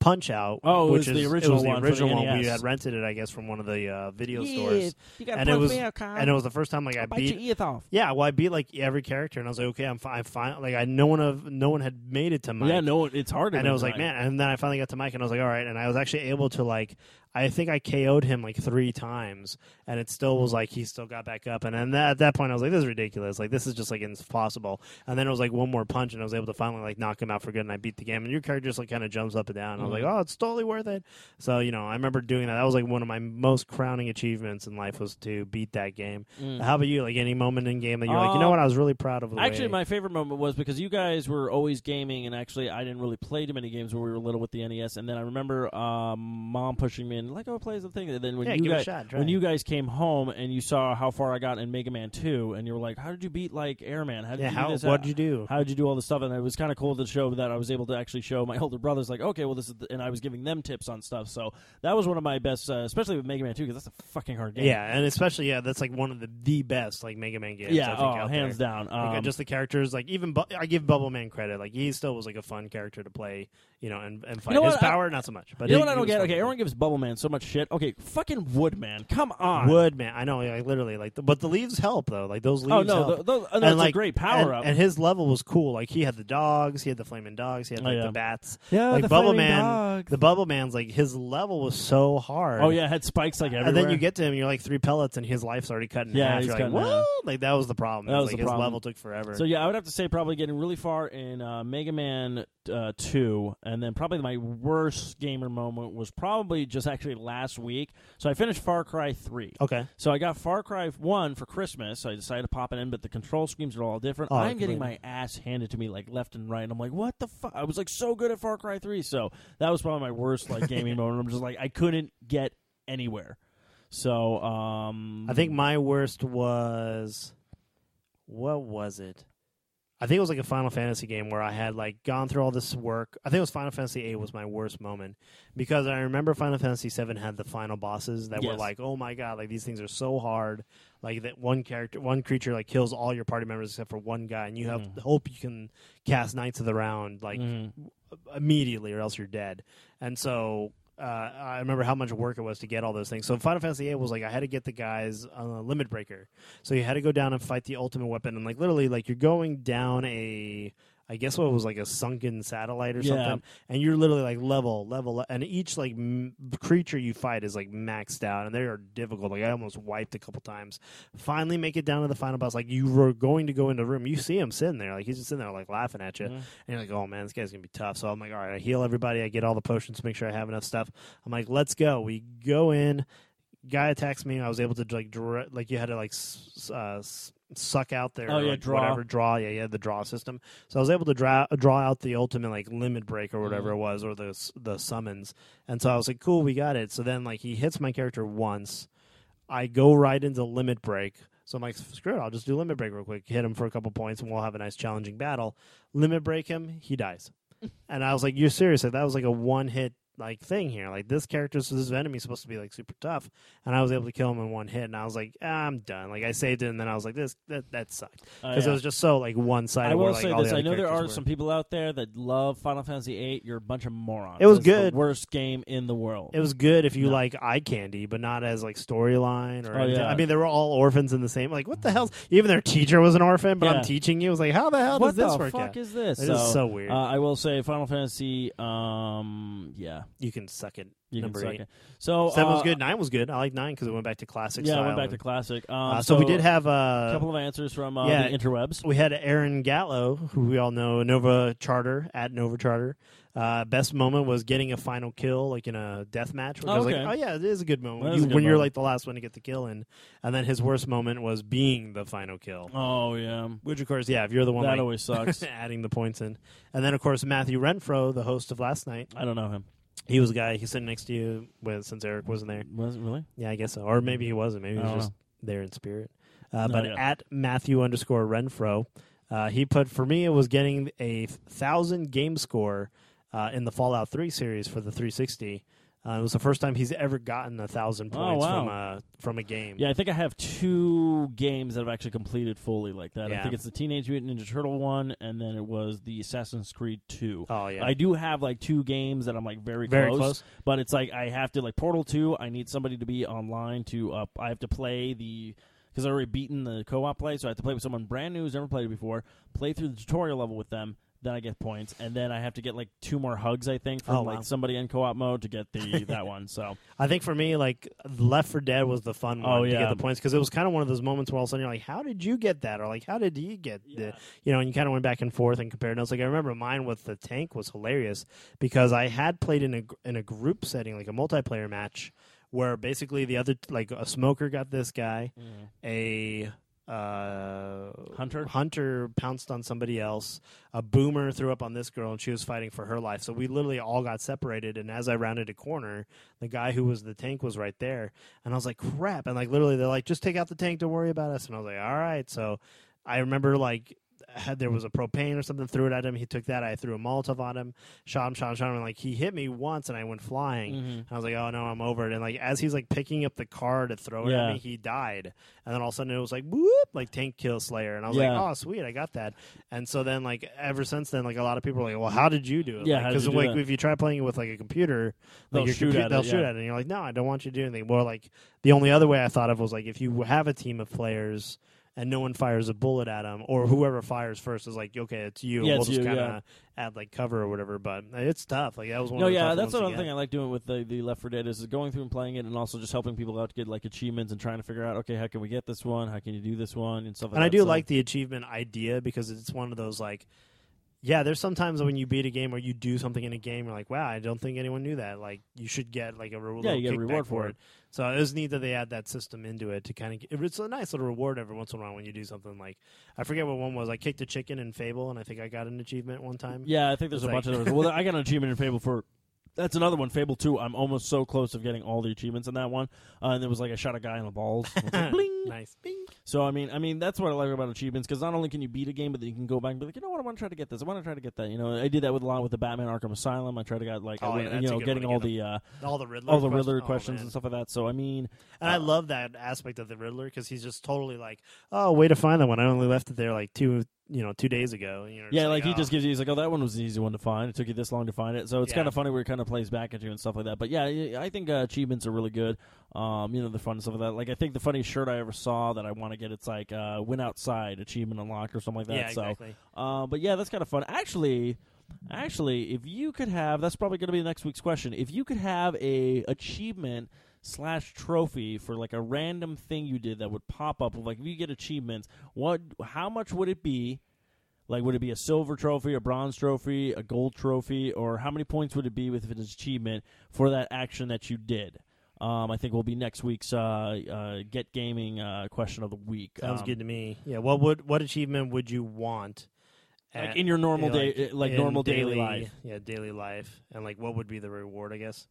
Punch Out. Oh, it which was is, the it original was the one original one. We had rented it, I guess, from one of the uh, video stores, You got And it was- out, and it was the first time like I beat. your ears off. Yeah, well, I beat like every character, and I was like, okay, I'm fine. I'm fine. Like I, no one of no one had made it to Mike. Yeah, no, it's hard. to and I was like, man. And then I finally got to Mike, and I was like, all right. And I was actually able to like, I think I KO'd him like three times, and it still was like he still got back up. And then that, at that point, I was like, this is ridiculous. Like this is just like impossible. And then it was like one more punch, and I was able to finally like knock him out for good, and I beat the game. And your character just like kind of jumps up and down. And I was like, oh, it's totally worth it. So you know, I remember doing that. That was like one of my most crowning achievements in life was to beat that game. Mm. How about you? Like any moment in game that you're like, you know Um, what? I was really proud of. Actually, way- my favorite moment was because you guys were always gaming, and actually, I didn't really play too many games when we were little with the NES. And then I remember um, mom pushing me in, like, "Oh, play the thing." And then when yeah, you give it guys shot. Try when it. you guys came home and you saw how far I got in Mega Man Two, and you were like, "How did you beat like Airman? How did yeah, you do how this? what did you do? how did you do all this stuff? And it was kind of cool to show that I was able to actually show my older brothers, like, okay, well, this is, the, and I was giving them tips on stuff. So that was one of my best, uh, especially with Mega Man 2, because that's a fucking hard game. Yeah, and especially yeah, that's like one of the the best like Mega Man games. I yeah, think, oh, out hands there. down. Like, Um, just the characters, like even Bu- I give Bubble Man credit. Like he still was like a fun character to play, you know, and, and fight. know His what? I- power, not so much. But you know what I don't get? Okay, everyone gives Bubble Man so much shit. Okay, fucking Woodman, come on. play. Wood Man, I know, like literally, like, the, but the leaves help though. Like those leaves. oh no, help. th- those, and And, that's like, a great power and, up. and his level was cool. Like he had the dogs, he had the flaming dogs, he had Oh, like yeah. the bats. yeah, like the Bubble Man, dog. The Bubble Man's like his level was so hard. Oh yeah, it had spikes like everywhere. And then you get to him, you're like three pellets, and his life's already cut in Yeah, half. he's You're like, what? Like that was the problem. That It was like the his problem. level took forever. So yeah, I would have to say probably getting really far in uh, Mega Man uh, two, and then probably my worst gamer moment was probably just actually last week. So I finished Far Cry three. okay. So I got Far Cry one for Christmas. So I decided to pop it in, but the control schemes are all different. Oh, I'm getting my ass handed to me like left and right. And I'm like, what the fuck? I was like so good at Far Cry three. So that was probably my worst like gaming moment. I'm just like I couldn't get anywhere. So um, I think my worst was what was it? I think it was like a Final Fantasy game where I had like gone through all this work. I think it was Final Fantasy VIII was my worst moment because I remember Final Fantasy VII had the final bosses that were like, oh my god, like these things are so hard. Like that one character, one creature like kills all your party members except for one guy, and you have Mhm. hope you can cast Knights of the Round like Mhm. immediately or else you're dead. And so uh, I remember how much work it was to get all those things. So Final Fantasy VIII was like I had to get the guys on a limit breaker. So you had to go down and fight the ultimate weapon, and like literally like you're going down a. I guess what was like a sunken satellite or Yeah. something, and you're literally like level, level, and each like m- creature you fight is like maxed out, and they are difficult. Like I almost wiped a couple times. Finally, make it down to the final boss. Like you were going to go into the room, you see him sitting there, like he's just sitting there like laughing at you, Mhm. and you're like, oh man, this guy's gonna be tough. So I'm like, all right, I heal everybody. I get all the potions, make sure I have enough stuff. I'm like, let's go. We go in. Guy attacks me. I was able to like like you had to like s- uh, s- suck out their Oh, yeah, like, draw. whatever draw. Yeah, yeah, the draw system. So I was able to draw draw out the ultimate like limit break or whatever Mhm. it was, or the the summons. And so I was like, cool, we got it. So then like he hits my character once. I go right into limit break. So I'm like, screw it, I'll just do limit break real quick. Hit him for a couple points, and we'll have a nice challenging battle. Limit break him, he dies. and I was like, you're serious? That was like a one hit like thing here. Like this character, so this enemy is supposed to be like super tough, and I was able to kill him in one hit. And I was like, ah, I'm done. Like I saved it, and then I was like, this that that sucked Oh, because yeah. it was just so like one sided. I will where, like, say all the this: I know there are were. some people out there that love Final Fantasy VIII. You're a bunch of morons. It was the good. worst game in the world. It was good if you No. like eye candy, but not as like storyline or. Oh, yeah. I mean, they were all orphans in the same. Like, what the hell? Even their teacher was an orphan, but Yeah. I'm teaching you. I was like, how the hell what does this the work fuck out? is this? It is so weird. Uh, I will say Final Fantasy. Um, yeah, you can suck it. you Number can suck eight. it. So Seven was uh, good. Nine was good. I like nine because it went back to classic. Yeah, style went back to classic. Um, Uh, so, we did have a uh, couple of answers from uh, yeah. the interwebs. we had Aaron Gallo, who we all know, Nova Charter at Nova Charter. Uh, best moment was getting a final kill, like in a death match. Which I was Okay. like, oh yeah, it is a good moment You- a good when you're like the last one to get the kill in. And then his worst moment was being the final kill. Oh yeah, Which of course, yeah, if you're the one that like, always sucks. adding the points in, and then of course Matthew Renfro, the host of last night, I don't know him. He was a guy he's sitting next to you with since Eric wasn't there. Was it really? Yeah, I guess so, or maybe he wasn't. Maybe he was just there in spirit. Uh, but yeah. at Matthew underscore Renfro, uh, he put for me it was getting a thousand game score uh, in the Fallout Three series for the 360. Uh, it was the first time he's ever gotten a thousand points wow. from a from a game. Yeah, I think I have two games that I've actually completed fully like that. I think it's the Teenage Mutant Ninja Turtle one, and then it was the Assassin's Creed two. Oh yeah. I do have like two games that I'm like very, Very close. but it's like I have to like Portal two. I need somebody to be online to uh, I have to play the because I've already beaten the co-op play, so I have to play with someone brand new who's never played it before. Play through the tutorial level with them. Then I get points, and then I have to get like two more hugs, I think, from Oh, wow. like somebody in co-op mode to get the that one. So I think for me, like Left 4 Dead was the fun oh, one Oh, to yeah. get the points because it was kind of one of those moments where all of a sudden you're like, "How did you get that?" or like, "How did he get the?" You know, and you kind of went back and forth and compared notes. Like I remember mine with the tank was hilarious because I had played in a gr- in a group setting, like a multiplayer match, where basically the other like a smoker got this guy, mm. a uh, Hunter? hunter pounced on somebody else. A boomer threw up on this girl, and she was fighting for her life. So we literally all got separated. And as I rounded a corner, the guy who was the tank was right there, and I was like, "Crap!" And like literally, they're like, "Just take out the tank. Don't worry about us." And I was like, "All right." So I remember like had there was a propane or something, threw it at him. He took that. I threw a Molotov on him, shot him, shot him, shot him. And like he hit me once, and I went flying. Mhm. I was like, "Oh no, I'm over it." And like as he's like picking up the car to throw it Yeah. at me, he died. And then all of a sudden it was like whoop, like tank kill Slayer, and I was Yeah. like, "Oh sweet, I got that." And so then like ever since then, like a lot of people are like, "Well, how did you do it?" Yeah, because like that? if you try playing it with like a computer, They'll your shoot compu- at it, they'll yeah. shoot at it, and you're like, "No, I don't want you to do anything." More like the only other way I thought of was like if you have a team of players. And no one fires a bullet at him, or mm-hmm. whoever fires first is like, okay, it's you. Yeah, we'll it's just you, kind yeah. of add like cover or whatever. But it's tough. Like that was one. No, of yeah, that's another thing I like doing with the, the Left 4 Dead is going through and playing it, and also just helping people out to get like achievements and trying to figure out, okay, how can we get this one? How can you do this one and stuff like and that. I do So- like the achievement idea because it's one of those like, yeah, there's sometimes when you beat a game or you do something in a game, you're like, wow, I don't think anyone knew that. Like, you should get like a re- Yeah, you get a reward for it. So it was neat that they add that system into it to kind of. It's a nice little reward every once in a while when you do something like I forget what one was. I kicked a chicken in Fable, and I think I got an achievement one time. Yeah, I think there's It's a bunch of those. Well, I got an achievement in Fable for. That's another one, Fable 2. I'm almost so close of getting all the achievements in that one. Uh, and it was like I shot a guy in the balls. Like, Bling! nice. Bing. So I mean, I mean that's what I like about achievements because not only can you beat a game, but then you can go back and be like, you know what, I want to try to get this. I want to try to get that. You know, I did that with a lot with the Batman Arkham Asylum. I tried to get like, Oh, I yeah, you know, getting all to the uh, all the Riddler, all the Riddler oh, questions man. and stuff like that. So I mean, And I Uh, love that aspect of the Riddler because he's just totally like, oh, way to find that one. I only left it there like two, you know, two days ago. You know, yeah, just like he oh. just gives you. He's like, oh, that one was an easy one to find. It took you this long to find it. So it's Yeah. kind of funny where it kind of plays back at you and stuff like that. But yeah, I think uh, achievements are really good. Um, you know, the fun and stuff like that. Like I think the funniest shirt I ever saw that I want to get, it's like uh, "Win Outside" achievement unlocked or something like that. yeah, so exactly. Uh, but yeah, that's kind of fun. Actually, actually, if you could have, that's probably going to be next week's question. If you could have a achievement slash trophy for like a random thing you did that would pop up, of like if you get achievements, what, how much would it be? Like, would it be a silver trophy, a bronze trophy, a gold trophy, or how many points would it be with an achievement for that action that you did? Um, I think will be next week's uh, uh, Get Gaming uh, question of the week. Sounds Um, good to me. Yeah. What would what achievement would you want? Like in your normal day, like in normal daily life. Yeah, daily life, and like what would be the reward? I guess.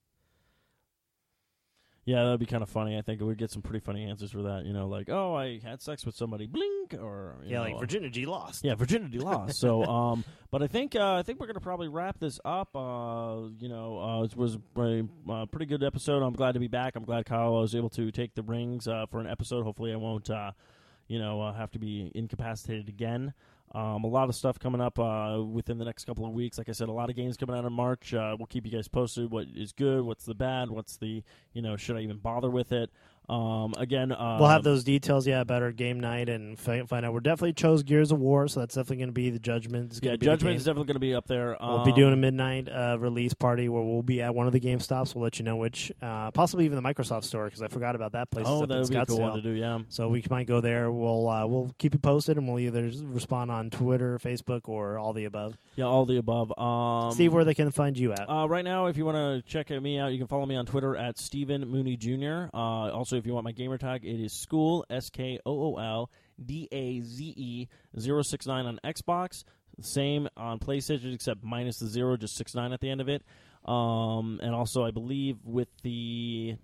Yeah, that'd be kind of funny. I think we'd get some pretty funny answers for that. You know, like, oh, I had sex with somebody, blink, or you Yeah, know, like virginity lost. Yeah, virginity lost. so, um, but I think uh, I think we're gonna probably wrap this up. Uh, you know, uh, it was a uh, pretty good episode. I'm glad to be back. I'm glad Kyle was able to take the rings uh, for an episode. Hopefully, I won't, uh, you know, uh, have to be incapacitated again. Um, a lot of stuff coming up uh, within the next couple of weeks. Like I said, a lot of games coming out in March. Uh, we'll keep you guys posted. What is good? What's the bad? What's the you know? Should I even bother with it? Um, again, uh, We'll have those details, yeah, about our game night and find out. We're definitely chose Gears of War, so that's definitely going to be the Judgment. Yeah, Judgment is definitely going to be up there. We'll be Um, doing a midnight uh, release party where we'll be at one of the Game Stops. We'll let you know which, uh, possibly even the Microsoft store because I forgot about that place. Oh, that would be a cool one to do. Yeah. So we might go there. We'll uh, we'll keep you posted, and we'll either respond on Twitter, Facebook, or all the above. Yeah, all the above. Um, See where they can find you at. Uh, right now, if you want to check me out, you can follow me on Twitter at Stephen Mooney Jr. Uh, also, if you want my gamer tag, it is School S K O O L D A Z E 069 on Xbox. Same on PlayStation, except minus the zero, just six nine at the end of it. Um, and also, I believe with the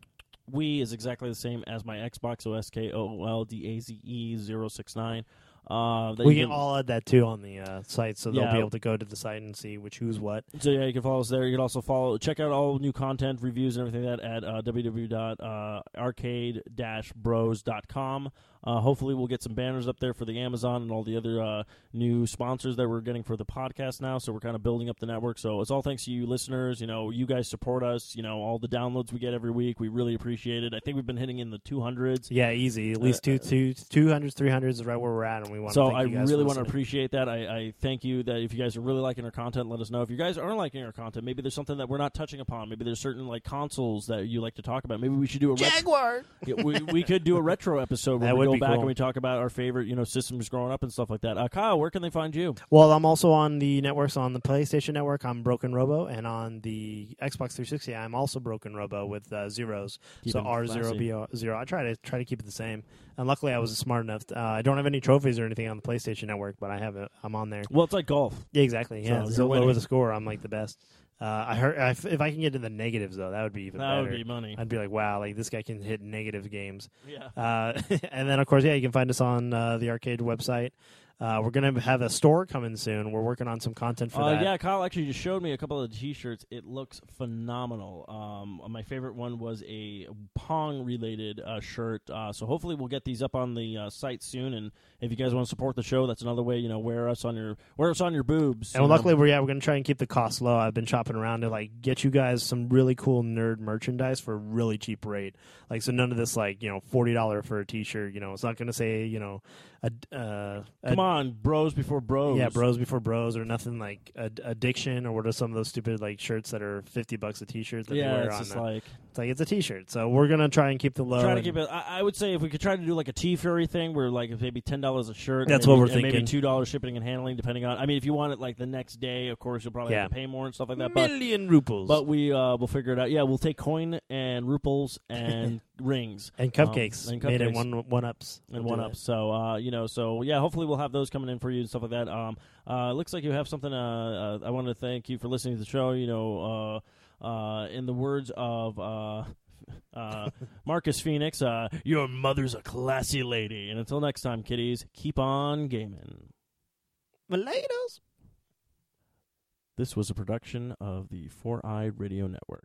Wii is exactly the same as my Xbox, so S K O O L D A Z E 069. Uh, we can all add that too on the uh, site, so they'll Yeah. be able to go to the site and see which who's what. So yeah, you can follow us there. You can also follow, check out all new content, reviews, and everything like that at uh, www.arcade-bros.com. Uh, hopefully, we'll get some banners up there for the Amazon and all the other uh, new sponsors that we're getting for the podcast now. So we're kind of building up the network. So it's all thanks to you listeners. You know, you guys support us. You know, all the downloads we get every week, we really appreciate it. I think we've been hitting in the 200s. Yeah, easy. At least Uh, two, two, 200s, 300s is right where we're at, and we want. So to thank I you guys really want to appreciate that. I, I thank you that if you guys are really liking our content, let us know. If you guys aren't liking our content, maybe there's something that we're not touching upon. Maybe there's certain like consoles that you like to talk about. Maybe we should do a retro. Jaguar. Yeah, we, we could do a retro episode where That we go back cool. and we talk about our favorite you know systems growing up and stuff like that. Uh, Kyle, where can they find you? Well, I'm also on the networks on the PlayStation Network. I'm Broken Robo, and on the Xbox 360, I'm also Broken Robo with uh, zeros. Keep so R zero B zero. I try to try to keep it the same. And luckily, I was smart enough. To, uh, I don't have any trophies or anything on the PlayStation Network, but I have it. I'm on there. Well, it's like golf. Yeah, exactly. Yeah, So so, you're lower the score, I'm like the best. Uh, I heard if, if I can get in the negatives though, that would be even That better. would be money. I'd be like, wow, like this guy can hit negative games. Yeah. Uh, and then, of course, yeah, you can find us on uh, the arcade website. Uh, we're gonna have a store coming soon. We're working on some content for Uh, that. yeah, Kyle actually just showed me a couple of the T-shirts. It looks phenomenal. Um, my favorite one was a Pong-related uh, shirt. Uh, so hopefully we'll get these up on the uh, site soon. And if you guys want to support the show, that's another way. You know, wear us on your wear us on your boobs. And you know. luckily, we're yeah, we're gonna try and keep the cost low. I've been shopping around to like get you guys some really cool nerd merchandise for a really cheap rate. Like so, none of this like you know forty dollar for a T-shirt. You know, it's not gonna say you know a, uh, a on, bros before bros. Yeah, bros before bros, or nothing like ad- addiction, or what are some of those stupid like shirts that are fifty bucks a T-shirt that Yeah, they wear it's on? just like it's like it's a T-shirt, so we're gonna try and keep the low. try to keep it. I, I would say if we could try to do like a TeeFury thing, where like maybe ten dollars a shirt. That's maybe, what we're and Maybe thinking. two dollars shipping and handling, depending on. I mean, if you want it like the next day, of course you'll probably Yeah. have to pay more and stuff like that. But million rupees, but we uh, we'll figure it out. Yeah, we'll take coin and ruples and rings and cupcakes Um, and made in one one ups and one ups. So uh, you know, so yeah, hopefully we'll have those coming in for you and stuff like that. Um, uh, looks like you have something. Uh, uh, I want to thank you for listening to the show. You know, uh, uh, in the words of uh, uh, Marcus Fenix, uh, your mother's a classy lady. And until next time, kiddies, keep on gaming. Laters. This was a production of the Four Eyed Radio Network.